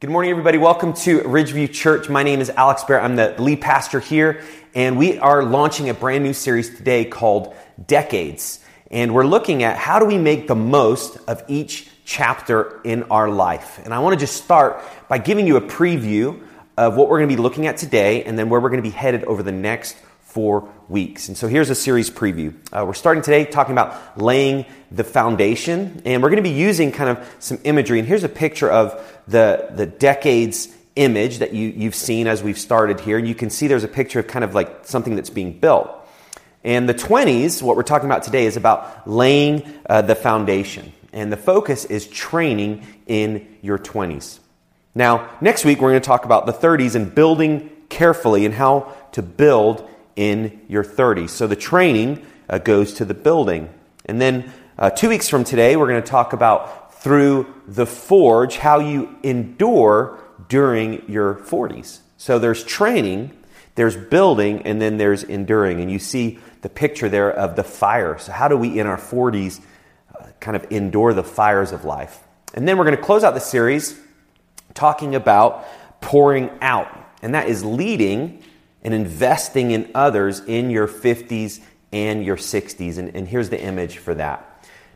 Good morning, everybody. Welcome to Ridgeview Church. My name is Alex Bear. I'm the lead pastor here, and we are launching a brand new series today called Decades. And we're looking at how do we make the most of each chapter in our life. And I want to just start by giving you a preview of what we're going to be looking at today and then where we're going to be headed over the next four weeks. And so here's a series preview. Uh, we're starting today talking about laying the foundation, and we're going to be using kind of some imagery. And here's a picture of the, the decades image that you, you've seen as we've started here. And you can see there's a picture of kind of like something that's being built. And the 20s, what we're talking about today, is about laying uh, the foundation. And the focus is training in your 20s. Now, next week, we're going to talk about the 30s and building carefully and how to build in your 30s. So the training uh, goes to the building. And then uh, two weeks from today, we're going to talk about through the forge how you endure during your 40s. So there's training, there's building, and then there's enduring. And you see the picture there of the fire. So, how do we in our 40s uh, kind of endure the fires of life? And then we're going to close out the series talking about pouring out. And that is leading and investing in others in your 50s and your 60s. And, and, here's the image for that.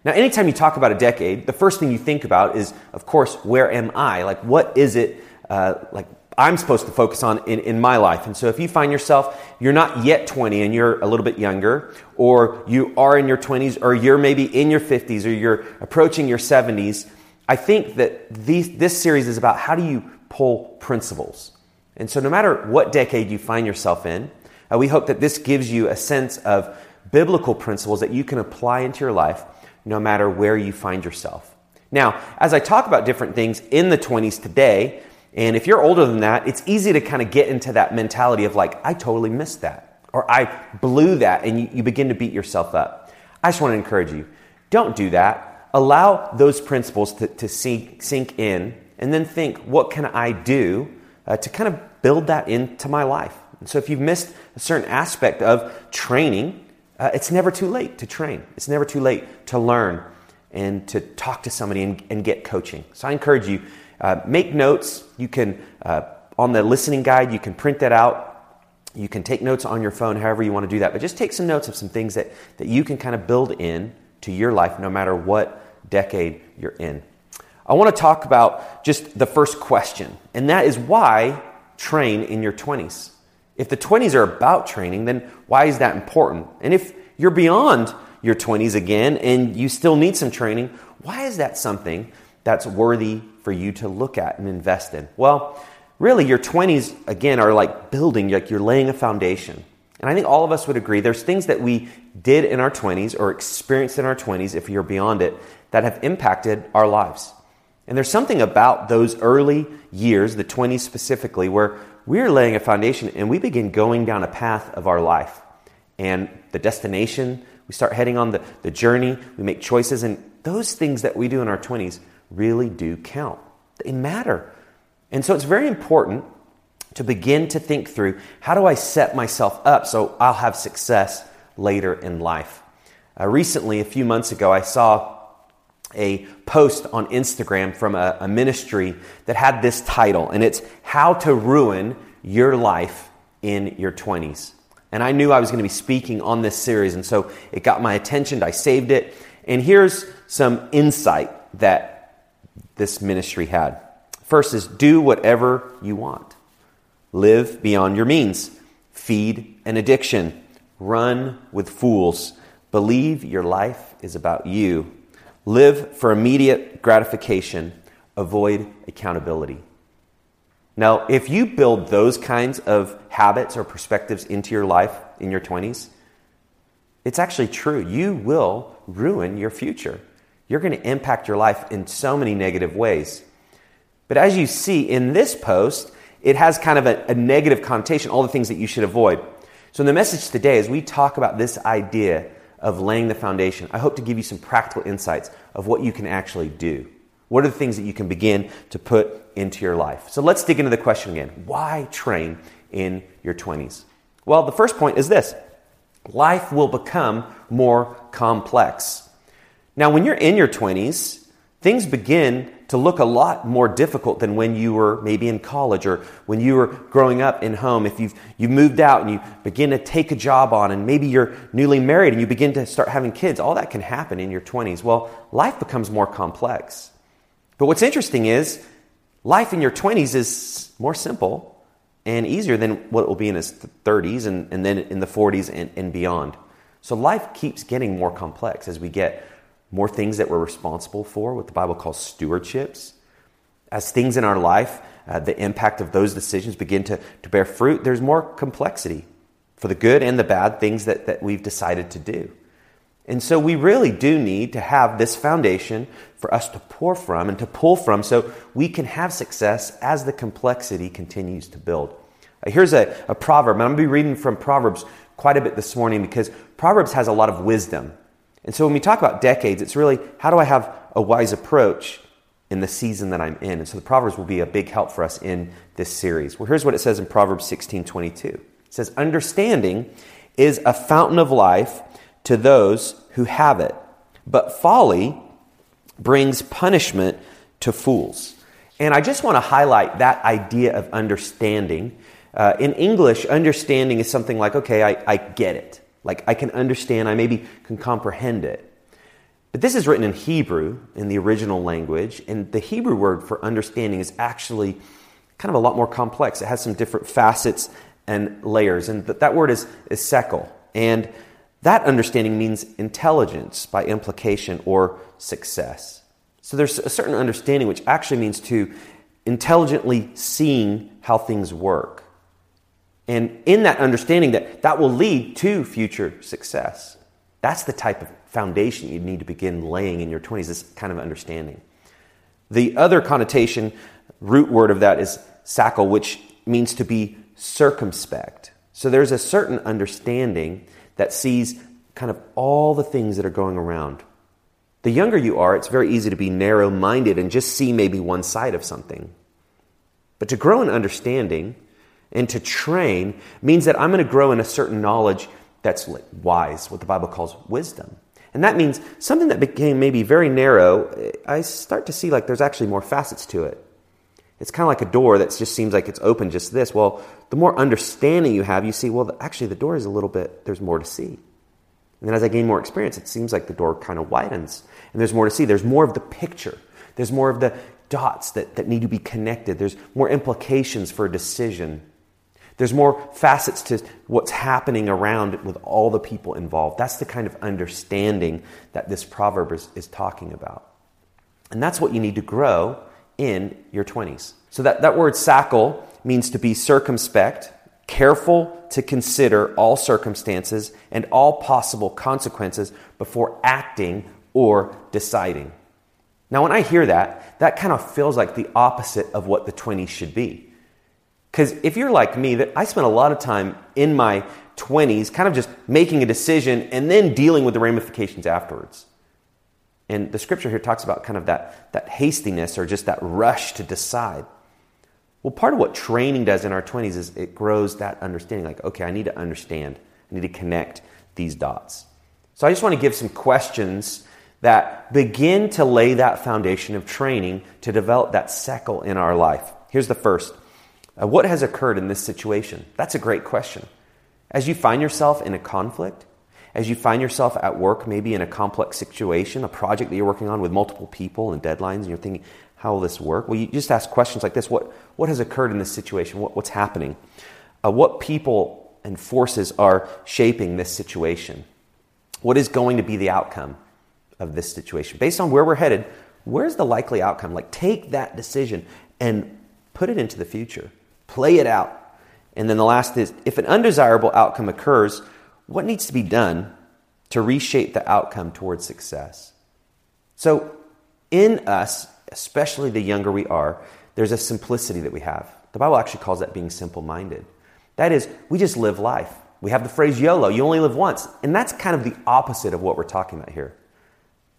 Now, anytime you talk about a decade, the first thing you think about is, of course, where am I? Like, what is it uh, like I'm supposed to focus on in, in my life? And so, if you find yourself, you're not yet 20 and you're a little bit younger, or you are in your 20s, or you're maybe in your 50s, or you're approaching your 70s, I think that these, this series is about how do you pull principles and so, no matter what decade you find yourself in, uh, we hope that this gives you a sense of biblical principles that you can apply into your life no matter where you find yourself. Now, as I talk about different things in the 20s today, and if you're older than that, it's easy to kind of get into that mentality of like, I totally missed that, or I blew that, and you, you begin to beat yourself up. I just want to encourage you don't do that. Allow those principles to, to sink, sink in, and then think, what can I do uh, to kind of build that into my life. And so if you've missed a certain aspect of training, uh, it's never too late to train. It's never too late to learn and to talk to somebody and, and get coaching. So I encourage you, uh, make notes. You can, uh, on the listening guide, you can print that out. You can take notes on your phone, however you want to do that. But just take some notes of some things that, that you can kind of build in to your life no matter what decade you're in. I want to talk about just the first question, and that is why train in your 20s? If the 20s are about training, then why is that important? And if you're beyond your 20s again and you still need some training, why is that something that's worthy for you to look at and invest in? Well, really, your 20s, again, are like building, like you're laying a foundation. And I think all of us would agree there's things that we did in our 20s or experienced in our 20s, if you're beyond it, that have impacted our lives. And there's something about those early years, the 20s specifically, where we're laying a foundation and we begin going down a path of our life. And the destination, we start heading on the, the journey, we make choices, and those things that we do in our 20s really do count. They matter. And so it's very important to begin to think through how do I set myself up so I'll have success later in life. Uh, recently, a few months ago, I saw a post on Instagram from a, a, ministry that had this title, and it's How to Ruin Your Life in Your 20s. And I knew I was going to be speaking on this series, and so it got my attention. I saved it. And here's some insight that this ministry had. First is do whatever you want, live beyond your means, feed an addiction, run with fools, believe your life is about you Live for immediate gratification, avoid accountability. Now, if you build those kinds of habits or perspectives into your life in your 20s, it's actually true. You will ruin your future. You're going to impact your life in so many negative ways. But as you see in this post, it has kind of a, a negative connotation, all the things that you should avoid. So, in the message today, as we talk about this idea of laying the foundation, I hope to give you some practical insights of what you can actually do. What are the things that you can begin to put into your life? So let's dig into the question again. Why train in your 20s? Well, the first point is this life will become more complex. Now, when you're in your 20s, things begin to look a lot more difficult than when you were maybe in college or when you were growing up in home. If you've, you moved out and you begin to take a job on, and maybe you're newly married and you begin to start having kids, all that can happen in your 20s. Well, life becomes more complex. But what's interesting is life in your 20s is more simple and easier than what it will be in his 30s and, and then in the 40s and, and beyond. So life keeps getting more complex as we get more things that we're responsible for, what the Bible calls stewardships. As things in our life, uh, the impact of those decisions begin to, to bear fruit, there's more complexity for the good and the bad things that, that we've decided to do. And so we really do need to have this foundation for us to pour from and to pull from so we can have success as the complexity continues to build. Uh, here's a, a proverb, and I'm going to be reading from Proverbs quite a bit this morning because Proverbs has a lot of wisdom. And so when we talk about decades, it's really how do I have a wise approach in the season that I'm in? And so the Proverbs will be a big help for us in this series. Well, here's what it says in Proverbs 16 22. It says, Understanding is a fountain of life to those who have it, but folly brings punishment to fools. And I just want to highlight that idea of understanding. Uh, in English, understanding is something like, okay, I, I get it. Like I can understand, I maybe can comprehend it. But this is written in Hebrew, in the original language, and the Hebrew word for understanding is actually kind of a lot more complex. It has some different facets and layers, and that word is, is sekel. And that understanding means intelligence by implication or success. So there's a certain understanding which actually means to intelligently seeing how things work. And in that understanding that that will lead to future success. That's the type of foundation you need to begin laying in your 20s, this kind of understanding. The other connotation, root word of that is sakel, which means to be circumspect. So there's a certain understanding that sees kind of all the things that are going around. The younger you are, it's very easy to be narrow minded and just see maybe one side of something. But to grow in understanding, and to train means that I'm going to grow in a certain knowledge that's wise, what the Bible calls wisdom. And that means something that became maybe very narrow, I start to see like there's actually more facets to it. It's kind of like a door that just seems like it's open just this. Well, the more understanding you have, you see, well, actually, the door is a little bit, there's more to see. And then as I gain more experience, it seems like the door kind of widens and there's more to see. There's more of the picture, there's more of the dots that, that need to be connected, there's more implications for a decision. There's more facets to what's happening around with all the people involved. That's the kind of understanding that this proverb is, is talking about. And that's what you need to grow in your 20s. So that, that word sakel means to be circumspect, careful to consider all circumstances and all possible consequences before acting or deciding. Now, when I hear that, that kind of feels like the opposite of what the 20s should be. Because if you're like me, that I spent a lot of time in my 20s kind of just making a decision and then dealing with the ramifications afterwards. And the scripture here talks about kind of that, that hastiness or just that rush to decide. Well, part of what training does in our 20s is it grows that understanding like, okay, I need to understand, I need to connect these dots. So I just want to give some questions that begin to lay that foundation of training to develop that sekel in our life. Here's the first uh, what has occurred in this situation? That's a great question. As you find yourself in a conflict, as you find yourself at work, maybe in a complex situation, a project that you're working on with multiple people and deadlines, and you're thinking, how will this work? Well, you just ask questions like this What, what has occurred in this situation? What, what's happening? Uh, what people and forces are shaping this situation? What is going to be the outcome of this situation? Based on where we're headed, where's the likely outcome? Like, take that decision and put it into the future play it out. And then the last is if an undesirable outcome occurs, what needs to be done to reshape the outcome towards success? So, in us, especially the younger we are, there's a simplicity that we have. The Bible actually calls that being simple minded. That is, we just live life. We have the phrase YOLO, you only live once. And that's kind of the opposite of what we're talking about here.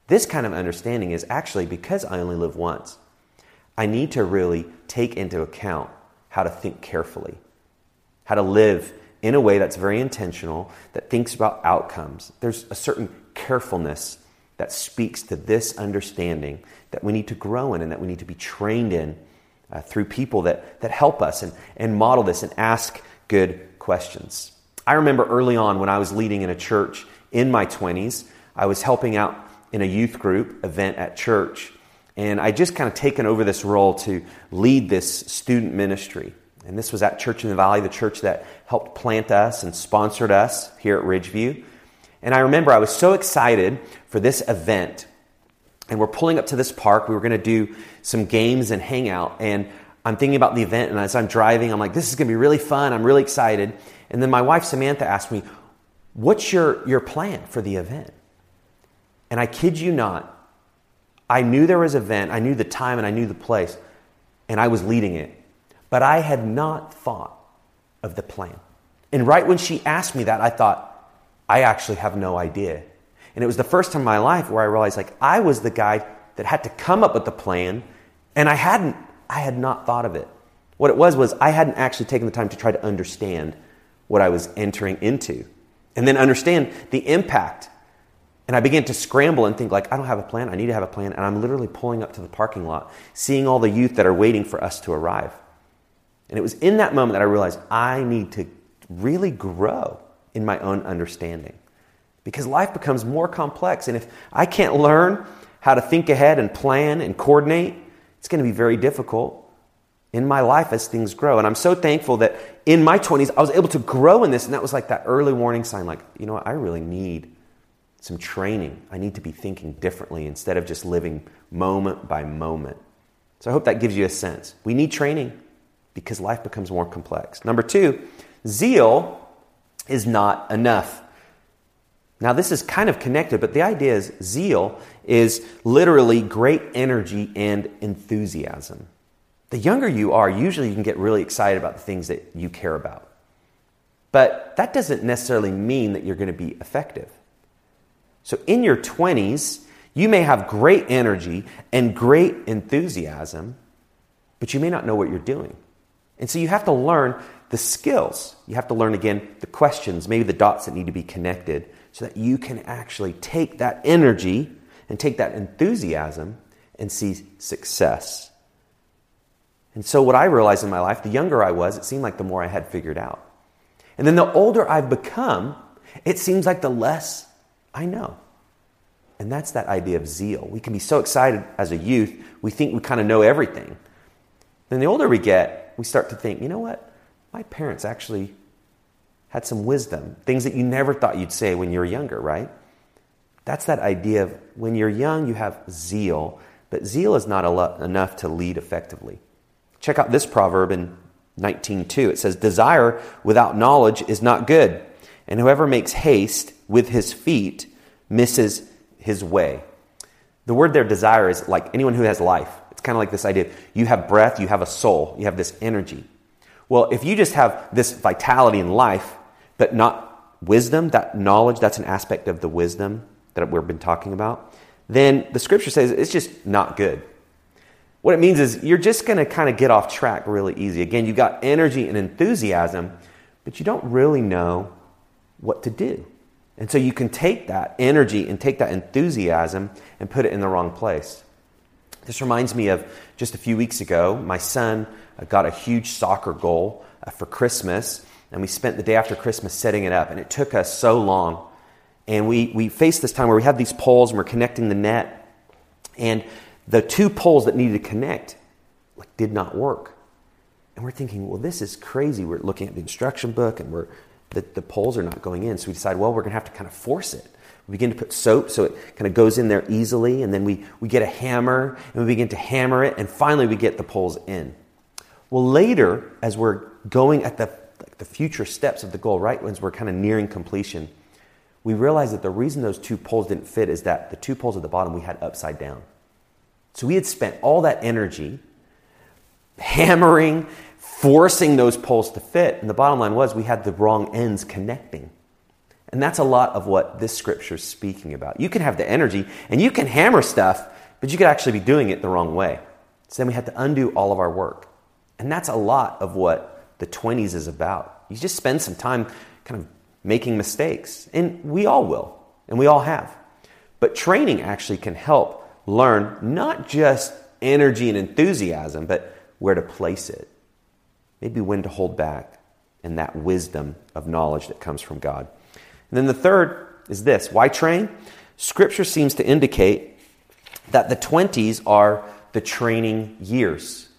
This kind of understanding is actually because I only live once, I need to really take into account how to think carefully, how to live in a way that's very intentional, that thinks about outcomes. There's a certain carefulness that speaks to this understanding that we need to grow in and that we need to be trained in uh, through people that, that help us and, and model this and ask good questions. I remember early on when I was leading in a church in my 20s, I was helping out in a youth group event at church. And I just kind of taken over this role to lead this student ministry. And this was at Church in the Valley, the church that helped plant us and sponsored us here at Ridgeview. And I remember I was so excited for this event. And we're pulling up to this park. We were going to do some games and hang out. And I'm thinking about the event. And as I'm driving, I'm like, this is going to be really fun. I'm really excited. And then my wife, Samantha, asked me, What's your, your plan for the event? And I kid you not, I knew there was an event, I knew the time, and I knew the place, and I was leading it. But I had not thought of the plan. And right when she asked me that, I thought, I actually have no idea. And it was the first time in my life where I realized like I was the guy that had to come up with the plan and I hadn't I had not thought of it. What it was was I hadn't actually taken the time to try to understand what I was entering into and then understand the impact. And I began to scramble and think like I don't have a plan. I need to have a plan and I'm literally pulling up to the parking lot, seeing all the youth that are waiting for us to arrive. And it was in that moment that I realized I need to really grow in my own understanding. Because life becomes more complex. And if I can't learn how to think ahead and plan and coordinate, it's going to be very difficult in my life as things grow. And I'm so thankful that in my 20s, I was able to grow in this. And that was like that early warning sign like, you know what, I really need some training. I need to be thinking differently instead of just living moment by moment. So I hope that gives you a sense. We need training because life becomes more complex. Number two, zeal is not enough. Now, this is kind of connected, but the idea is zeal is literally great energy and enthusiasm. The younger you are, usually you can get really excited about the things that you care about. But that doesn't necessarily mean that you're going to be effective. So, in your 20s, you may have great energy and great enthusiasm, but you may not know what you're doing. And so, you have to learn the skills. You have to learn again the questions, maybe the dots that need to be connected, so that you can actually take that energy and take that enthusiasm and see success. And so, what I realized in my life, the younger I was, it seemed like the more I had figured out. And then the older I've become, it seems like the less I know. And that's that idea of zeal. We can be so excited as a youth, we think we kind of know everything. Then the older we get, we start to think, you know what? my parents actually had some wisdom, things that you never thought you'd say when you were younger, right? That's that idea of when you're young, you have zeal, but zeal is not enough to lead effectively. Check out this proverb in 19:2. It says, "Desire without knowledge is not good, and whoever makes haste with his feet misses his way." The word there, desire, is like anyone who has life. It's kind of like this idea you have breath, you have a soul, you have this energy. Well, if you just have this vitality in life, but not wisdom, that knowledge, that's an aspect of the wisdom that we've been talking about, then the scripture says it's just not good. What it means is you're just going to kind of get off track really easy. Again, you've got energy and enthusiasm, but you don't really know what to do. And so you can take that energy and take that enthusiasm and put it in the wrong place. This reminds me of just a few weeks ago, my son got a huge soccer goal uh, for Christmas, and we spent the day after Christmas setting it up, and it took us so long. And we, we faced this time where we had these poles and we're connecting the net, and the two poles that needed to connect like, did not work. And we're thinking, well, this is crazy. We're looking at the instruction book, and we're, the, the poles are not going in. So we decide, well, we're going to have to kind of force it. We begin to put soap so it kind of goes in there easily, and then we, we get a hammer and we begin to hammer it, and finally we get the poles in. Well, later, as we're going at the, the future steps of the goal, right, as we're kind of nearing completion, we realized that the reason those two poles didn't fit is that the two poles at the bottom we had upside down. So we had spent all that energy hammering, forcing those poles to fit, and the bottom line was we had the wrong ends connecting. And that's a lot of what this scripture is speaking about. You can have the energy and you can hammer stuff, but you could actually be doing it the wrong way. So then we had to undo all of our work. And that's a lot of what the 20s is about. You just spend some time kind of making mistakes. And we all will, and we all have. But training actually can help learn not just energy and enthusiasm, but where to place it. Maybe when to hold back and that wisdom of knowledge that comes from God. And then the third is this why train? Scripture seems to indicate that the 20s are the training years.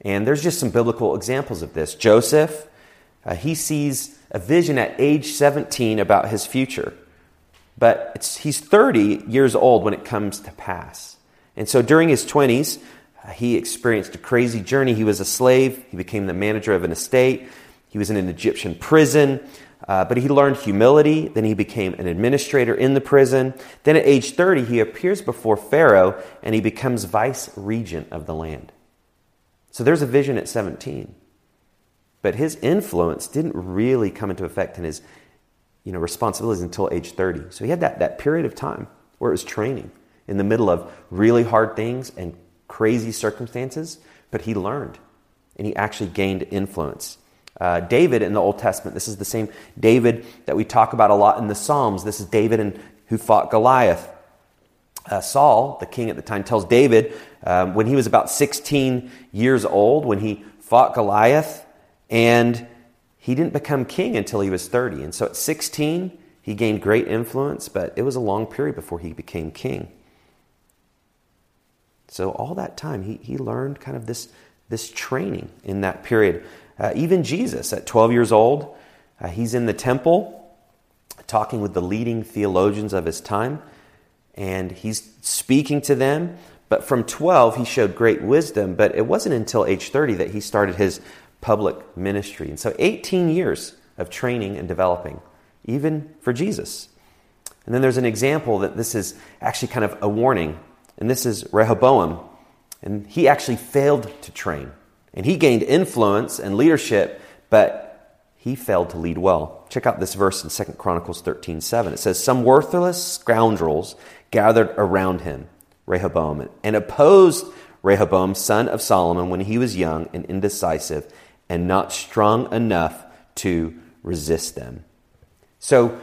And there's just some biblical examples of this. Joseph, uh, he sees a vision at age 17 about his future, but he's 30 years old when it comes to pass. And so during his 20s, uh, he experienced a crazy journey. He was a slave, he became the manager of an estate, he was in an Egyptian prison. Uh, but he learned humility. Then he became an administrator in the prison. Then at age 30, he appears before Pharaoh and he becomes vice regent of the land. So there's a vision at 17. But his influence didn't really come into effect in his you know, responsibilities until age 30. So he had that, that period of time where it was training in the middle of really hard things and crazy circumstances, but he learned and he actually gained influence. Uh, David in the Old Testament, this is the same David that we talk about a lot in the Psalms. This is David in, who fought Goliath. Uh, Saul, the king at the time, tells David um, when he was about 16 years old, when he fought Goliath, and he didn't become king until he was 30. And so at 16, he gained great influence, but it was a long period before he became king. So all that time, he, he learned kind of this, this training in that period. Uh, even Jesus, at 12 years old, uh, he's in the temple talking with the leading theologians of his time, and he's speaking to them. But from 12, he showed great wisdom, but it wasn't until age 30 that he started his public ministry. And so 18 years of training and developing, even for Jesus. And then there's an example that this is actually kind of a warning, and this is Rehoboam. And he actually failed to train. And he gained influence and leadership, but he failed to lead well. Check out this verse in 2 Chronicles 13 7. It says, Some worthless scoundrels gathered around him, Rehoboam, and opposed Rehoboam, son of Solomon, when he was young and indecisive and not strong enough to resist them. So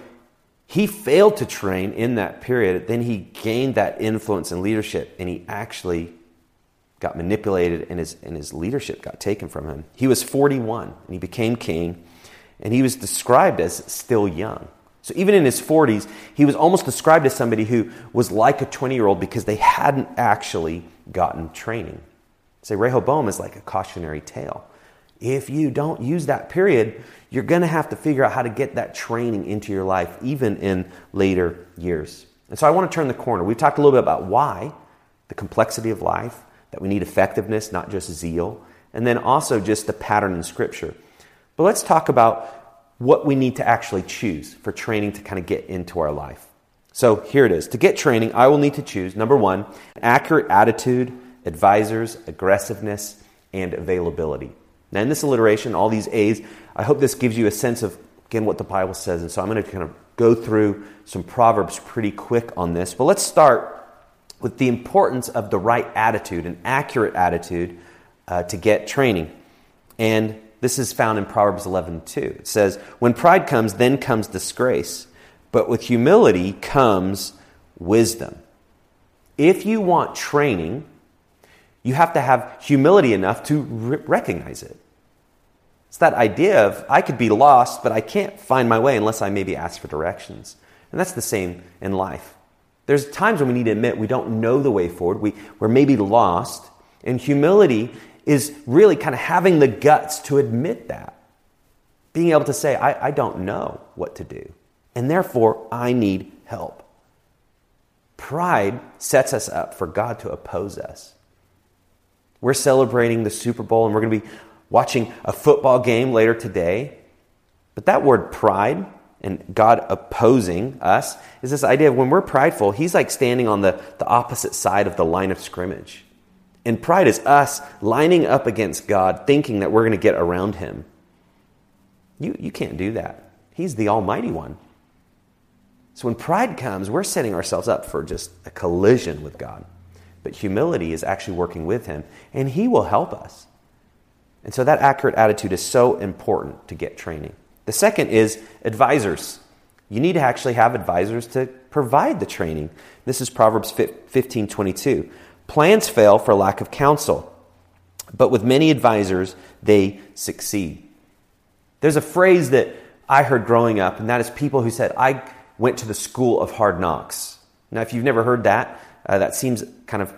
he failed to train in that period. Then he gained that influence and leadership, and he actually got manipulated and his, and his leadership got taken from him. He was 41 and he became king, and he was described as still young. So even in his 40s, he was almost described as somebody who was like a 20 year old because they hadn't actually gotten training. Say, Rehoboam is like a cautionary tale. If you don't use that period, you're going to have to figure out how to get that training into your life, even in later years. And so I want to turn the corner. We've talked a little bit about why, the complexity of life, that we need effectiveness, not just zeal, and then also just the pattern in Scripture. But let's talk about what we need to actually choose for training to kind of get into our life. So here it is. To get training, I will need to choose number one, accurate attitude, advisors, aggressiveness, and availability. Now, in this alliteration, all these A's, I hope this gives you a sense of, again, what the Bible says. And so I'm going to kind of go through some Proverbs pretty quick on this. But let's start with the importance of the right attitude, an accurate attitude uh, to get training. And this is found in Proverbs 11 2. It says, When pride comes, then comes disgrace, but with humility comes wisdom. If you want training, you have to have humility enough to re- recognize it. It's that idea of I could be lost, but I can't find my way unless I maybe ask for directions. And that's the same in life. There's times when we need to admit we don't know the way forward, we, we're maybe lost. And humility is really kind of having the guts to admit that. Being able to say, I, I don't know what to do, and therefore I need help. Pride sets us up for God to oppose us. We're celebrating the Super Bowl and we're going to be watching a football game later today. But that word pride and God opposing us is this idea of when we're prideful, He's like standing on the, the opposite side of the line of scrimmage. And pride is us lining up against God, thinking that we're going to get around Him. You, you can't do that. He's the Almighty One. So when pride comes, we're setting ourselves up for just a collision with God. But humility is actually working with Him, and He will help us. And so that accurate attitude is so important to get training. The second is advisors. You need to actually have advisors to provide the training. This is Proverbs 15 22. Plans fail for lack of counsel, but with many advisors, they succeed. There's a phrase that I heard growing up, and that is people who said, I went to the school of hard knocks. Now, if you've never heard that, uh, that seems kind of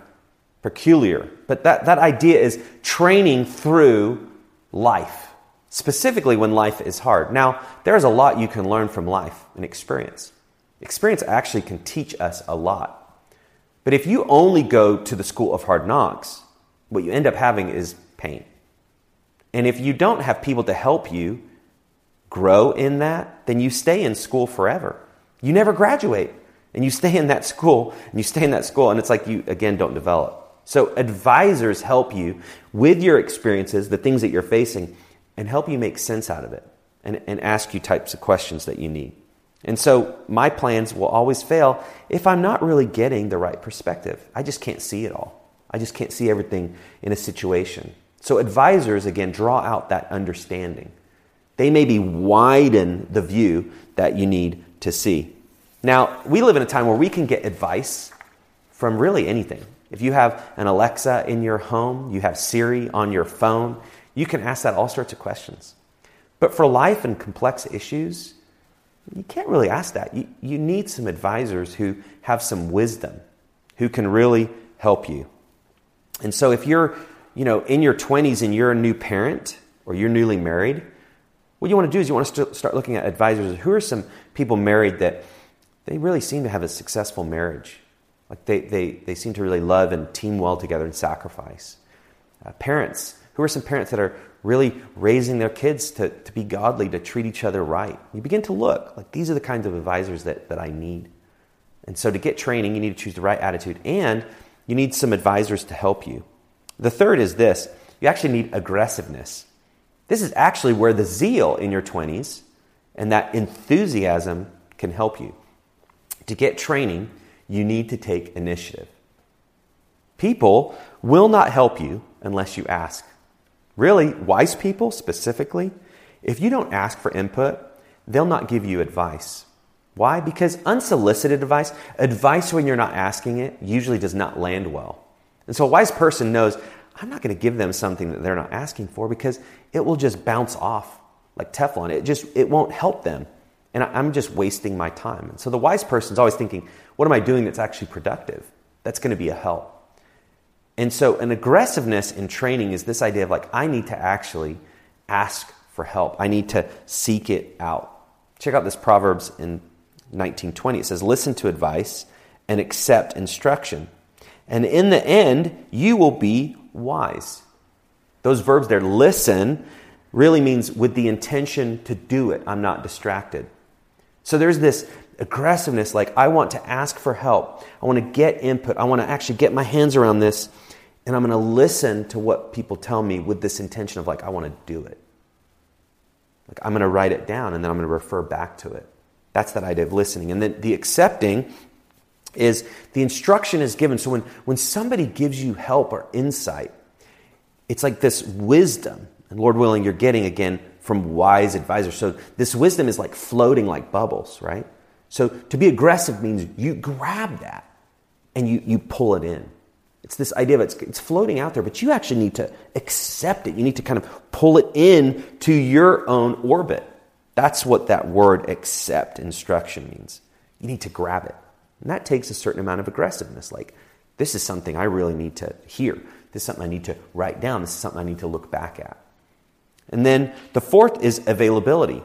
peculiar. But that, that idea is training through life, specifically when life is hard. Now, there's a lot you can learn from life and experience. Experience actually can teach us a lot. But if you only go to the school of hard knocks, what you end up having is pain. And if you don't have people to help you grow in that, then you stay in school forever. You never graduate. And you stay in that school, and you stay in that school, and it's like you, again, don't develop. So, advisors help you with your experiences, the things that you're facing, and help you make sense out of it and, and ask you types of questions that you need. And so, my plans will always fail if I'm not really getting the right perspective. I just can't see it all, I just can't see everything in a situation. So, advisors, again, draw out that understanding. They maybe widen the view that you need to see. Now, we live in a time where we can get advice from really anything. If you have an Alexa in your home, you have Siri on your phone, you can ask that all sorts of questions. But for life and complex issues, you can't really ask that. You, you need some advisors who have some wisdom, who can really help you. And so if you're, you know, in your 20s and you're a new parent or you're newly married, what you want to do is you want to start looking at advisors. Who are some people married that they really seem to have a successful marriage? Like they, they, they seem to really love and team well together and sacrifice. Uh, parents, who are some parents that are really raising their kids to, to be godly, to treat each other right? You begin to look like these are the kinds of advisors that, that I need. And so to get training, you need to choose the right attitude and you need some advisors to help you. The third is this you actually need aggressiveness. This is actually where the zeal in your 20s and that enthusiasm can help you. To get training, you need to take initiative. People will not help you unless you ask. Really, wise people specifically, if you don't ask for input, they'll not give you advice. Why? Because unsolicited advice, advice when you're not asking it, usually does not land well. And so a wise person knows I'm not going to give them something that they're not asking for because it will just bounce off like Teflon. It just it won't help them. And I'm just wasting my time. And so the wise person is always thinking, what am I doing that's actually productive? That's going to be a help. And so an aggressiveness in training is this idea of like, I need to actually ask for help. I need to seek it out. Check out this Proverbs in 1920. It says, Listen to advice and accept instruction. And in the end, you will be wise. Those verbs there, listen, really means with the intention to do it. I'm not distracted. So there's this aggressiveness like, I want to ask for help. I want to get input. I want to actually get my hands around this. And I'm going to listen to what people tell me with this intention of, like, I want to do it. Like, I'm going to write it down and then I'm going to refer back to it. That's that idea of listening. And then the accepting is the instruction is given. So when, when somebody gives you help or insight, it's like this wisdom. And Lord willing, you're getting again from wise advisors. So this wisdom is like floating like bubbles, right? So to be aggressive means you grab that and you, you pull it in. It's this idea of it's, it's floating out there, but you actually need to accept it. You need to kind of pull it in to your own orbit. That's what that word accept instruction means. You need to grab it. And that takes a certain amount of aggressiveness. Like, this is something I really need to hear. This is something I need to write down. This is something I need to look back at. And then the fourth is availability.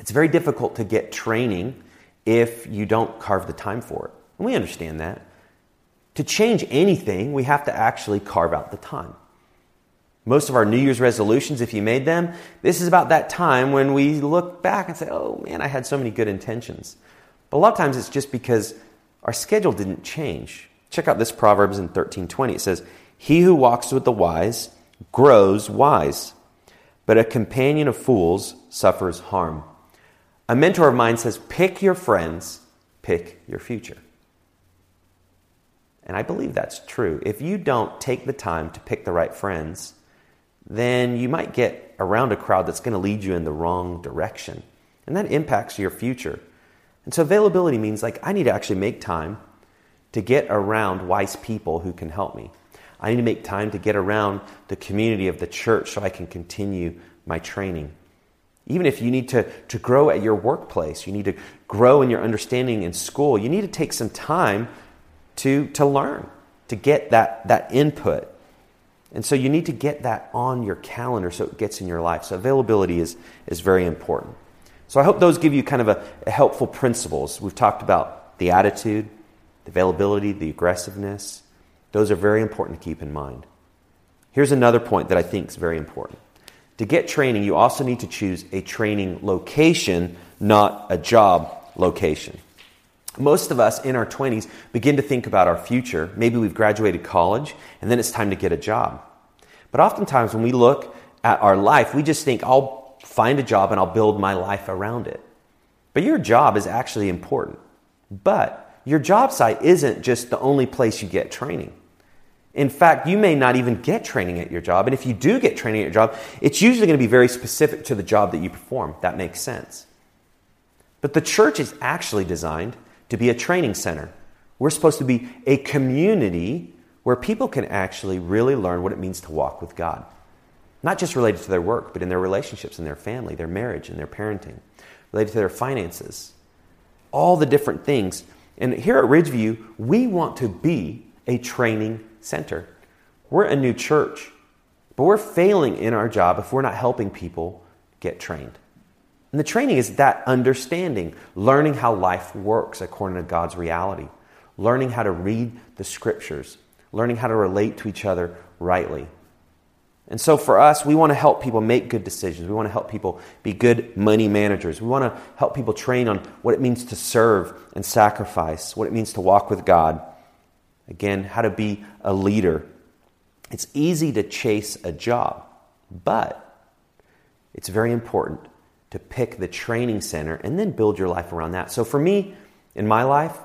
It's very difficult to get training if you don't carve the time for it. And we understand that. To change anything, we have to actually carve out the time. Most of our New Year's resolutions, if you made them, this is about that time when we look back and say, oh man, I had so many good intentions. But a lot of times it's just because our schedule didn't change. Check out this Proverbs in 1320. It says, He who walks with the wise grows wise, but a companion of fools suffers harm. A mentor of mine says, Pick your friends, pick your future. And I believe that's true. If you don't take the time to pick the right friends, then you might get around a crowd that's going to lead you in the wrong direction. And that impacts your future. And so availability means like I need to actually make time to get around wise people who can help me. I need to make time to get around the community of the church so I can continue my training. Even if you need to, to grow at your workplace, you need to grow in your understanding in school, you need to take some time to, to learn, to get that, that input. And so you need to get that on your calendar so it gets in your life. So availability is, is very important. So I hope those give you kind of a, a helpful principles. We've talked about the attitude, the availability, the aggressiveness. Those are very important to keep in mind. Here's another point that I think is very important. To get training, you also need to choose a training location, not a job location. Most of us in our 20s begin to think about our future. Maybe we've graduated college and then it's time to get a job. But oftentimes when we look at our life, we just think, I'll find a job and I'll build my life around it. But your job is actually important. But your job site isn't just the only place you get training. In fact, you may not even get training at your job. And if you do get training at your job, it's usually going to be very specific to the job that you perform. That makes sense. But the church is actually designed to be a training center. We're supposed to be a community where people can actually really learn what it means to walk with God. Not just related to their work, but in their relationships, in their family, their marriage, and their parenting, related to their finances, all the different things. And here at Ridgeview, we want to be a training center. We're a new church, but we're failing in our job if we're not helping people get trained. And the training is that understanding, learning how life works according to God's reality, learning how to read the scriptures, learning how to relate to each other rightly. And so for us, we want to help people make good decisions. We want to help people be good money managers. We want to help people train on what it means to serve and sacrifice, what it means to walk with God. Again, how to be a leader. It's easy to chase a job, but it's very important to pick the training center and then build your life around that. So for me, in my life,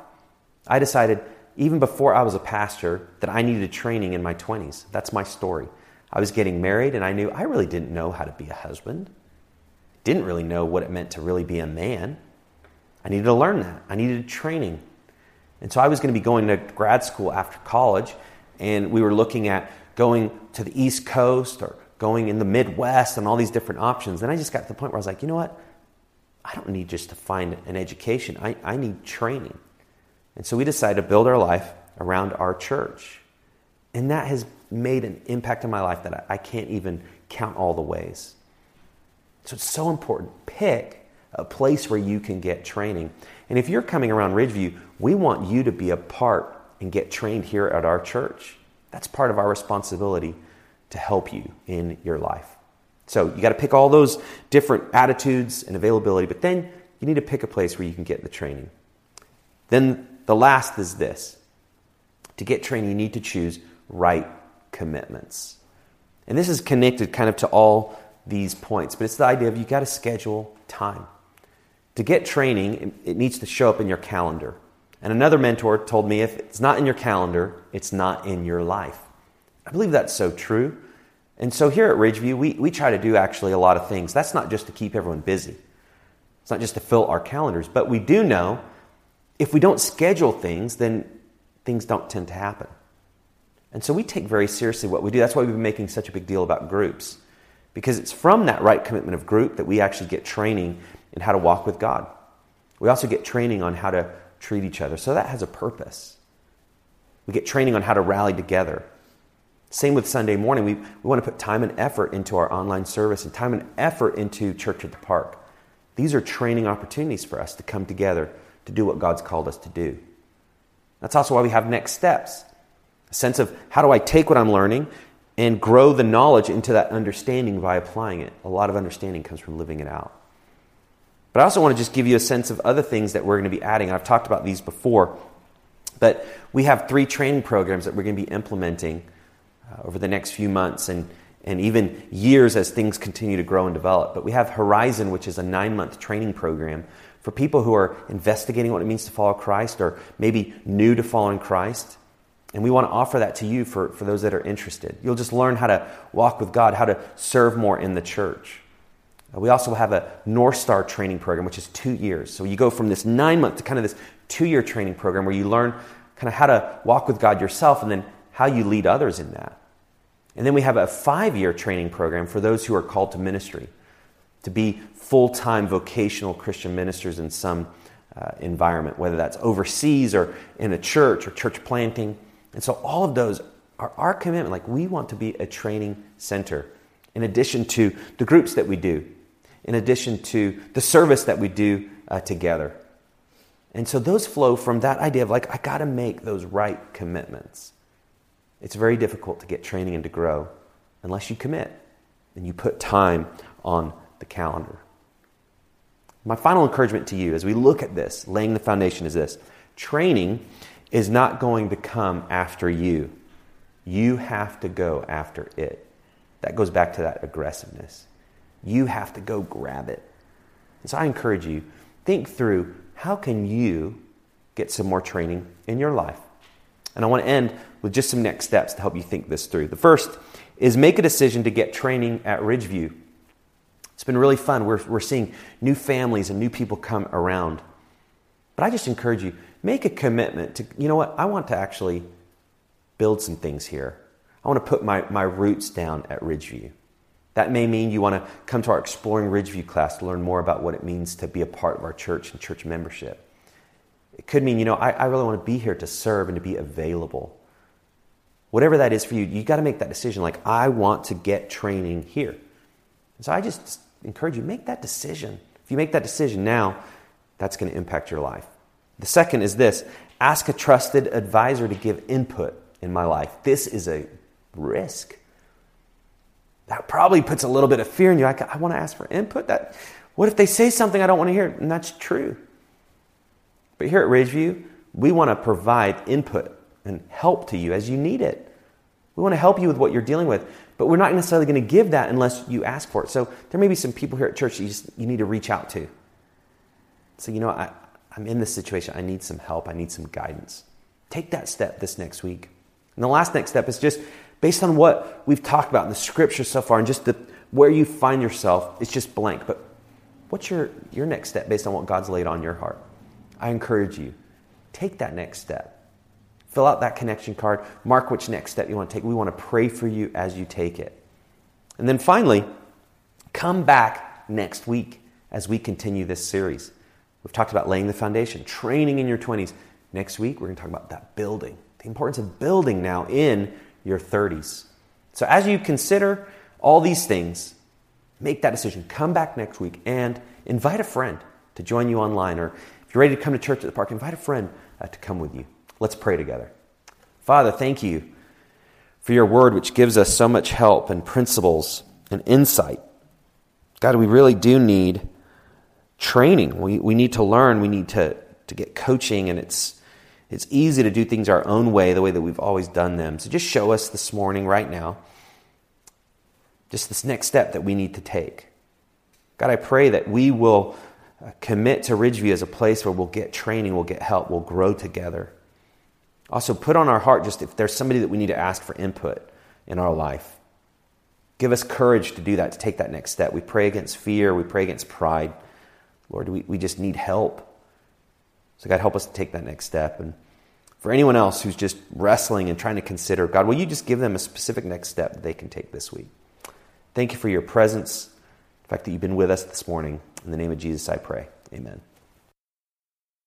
I decided even before I was a pastor that I needed training in my 20s. That's my story. I was getting married and I knew I really didn't know how to be a husband. Didn't really know what it meant to really be a man. I needed to learn that. I needed training. And so I was going to be going to grad school after college, and we were looking at going to the East Coast or going in the Midwest and all these different options. And I just got to the point where I was like, you know what? I don't need just to find an education, I, I need training. And so we decided to build our life around our church. And that has made an impact in my life that I, I can't even count all the ways. So it's so important. Pick a place where you can get training. And if you're coming around Ridgeview, we want you to be a part and get trained here at our church. That's part of our responsibility to help you in your life. So you got to pick all those different attitudes and availability, but then you need to pick a place where you can get the training. Then the last is this to get training, you need to choose right commitments. And this is connected kind of to all these points, but it's the idea of you got to schedule time. To get training, it needs to show up in your calendar. And another mentor told me if it's not in your calendar, it's not in your life. I believe that's so true. And so here at Ridgeview, we, we try to do actually a lot of things. That's not just to keep everyone busy, it's not just to fill our calendars, but we do know if we don't schedule things, then things don't tend to happen. And so we take very seriously what we do. That's why we've been making such a big deal about groups, because it's from that right commitment of group that we actually get training in how to walk with God. We also get training on how to treat each other. So that has a purpose. We get training on how to rally together. Same with Sunday morning. We, we want to put time and effort into our online service and time and effort into Church at the Park. These are training opportunities for us to come together to do what God's called us to do. That's also why we have next steps a sense of how do I take what I'm learning and grow the knowledge into that understanding by applying it. A lot of understanding comes from living it out. But I also want to just give you a sense of other things that we're going to be adding. I've talked about these before. But we have three training programs that we're going to be implementing uh, over the next few months and, and even years as things continue to grow and develop. But we have Horizon, which is a nine month training program for people who are investigating what it means to follow Christ or maybe new to following Christ. And we want to offer that to you for, for those that are interested. You'll just learn how to walk with God, how to serve more in the church. Uh, we also have a North Star training program, which is two years. So you go from this nine month to kind of this two year training program where you learn kind of how to walk with God yourself and then how you lead others in that. And then we have a five year training program for those who are called to ministry, to be full time vocational Christian ministers in some uh, environment, whether that's overseas or in a church or church planting. And so all of those are our commitment. Like we want to be a training center in addition to the groups that we do, in addition to the service that we do uh, together. And so those flow from that idea of like, I got to make those right commitments. It's very difficult to get training and to grow unless you commit and you put time on the calendar. My final encouragement to you as we look at this, laying the foundation, is this training is not going to come after you. You have to go after it. That goes back to that aggressiveness. You have to go grab it. And so I encourage you, think through how can you get some more training in your life? And I want to end with just some next steps to help you think this through. The first is make a decision to get training at Ridgeview. It's been really fun. We're, we're seeing new families and new people come around. But I just encourage you, make a commitment to, you know what, I want to actually build some things here. I want to put my, my roots down at Ridgeview. That may mean you want to come to our Exploring Ridgeview class to learn more about what it means to be a part of our church and church membership. It could mean, you know, I, I really want to be here to serve and to be available. Whatever that is for you, you got to make that decision. Like, I want to get training here. And so I just encourage you, make that decision. If you make that decision now, that's going to impact your life. The second is this ask a trusted advisor to give input in my life. This is a risk. Probably puts a little bit of fear in you. I, I want to ask for input. That, what if they say something I don't want to hear? And that's true. But here at Ridgeview, we want to provide input and help to you as you need it. We want to help you with what you're dealing with, but we're not necessarily going to give that unless you ask for it. So there may be some people here at church you, just, you need to reach out to. So, you know, I, I'm in this situation. I need some help. I need some guidance. Take that step this next week. And the last next step is just based on what we've talked about in the scripture so far and just the, where you find yourself, it's just blank. But what's your, your next step based on what God's laid on your heart? I encourage you, take that next step. Fill out that connection card, mark which next step you want to take. We want to pray for you as you take it. And then finally, come back next week as we continue this series. We've talked about laying the foundation, training in your 20s. Next week, we're going to talk about that building, the importance of building now in your 30s. So, as you consider all these things, make that decision. Come back next week and invite a friend to join you online. Or if you're ready to come to church at the park, invite a friend uh, to come with you. Let's pray together. Father, thank you for your word, which gives us so much help and principles and insight. God, we really do need training. We, we need to learn. We need to, to get coaching, and it's, it's easy to do things our own way, the way that we've always done them. So just show us this morning, right now, just this next step that we need to take. God, I pray that we will uh, commit to Ridgeview as a place where we'll get training, we'll get help, we'll grow together. Also, put on our heart just if there's somebody that we need to ask for input in our life. Give us courage to do that, to take that next step. We pray against fear, we pray against pride. Lord, we, we just need help. So, God, help us to take that next step. And for anyone else who's just wrestling and trying to consider, God, will you just give them a specific next step that they can take this week? Thank you for your presence, the fact that you've been with us this morning. In the name of Jesus, I pray. Amen.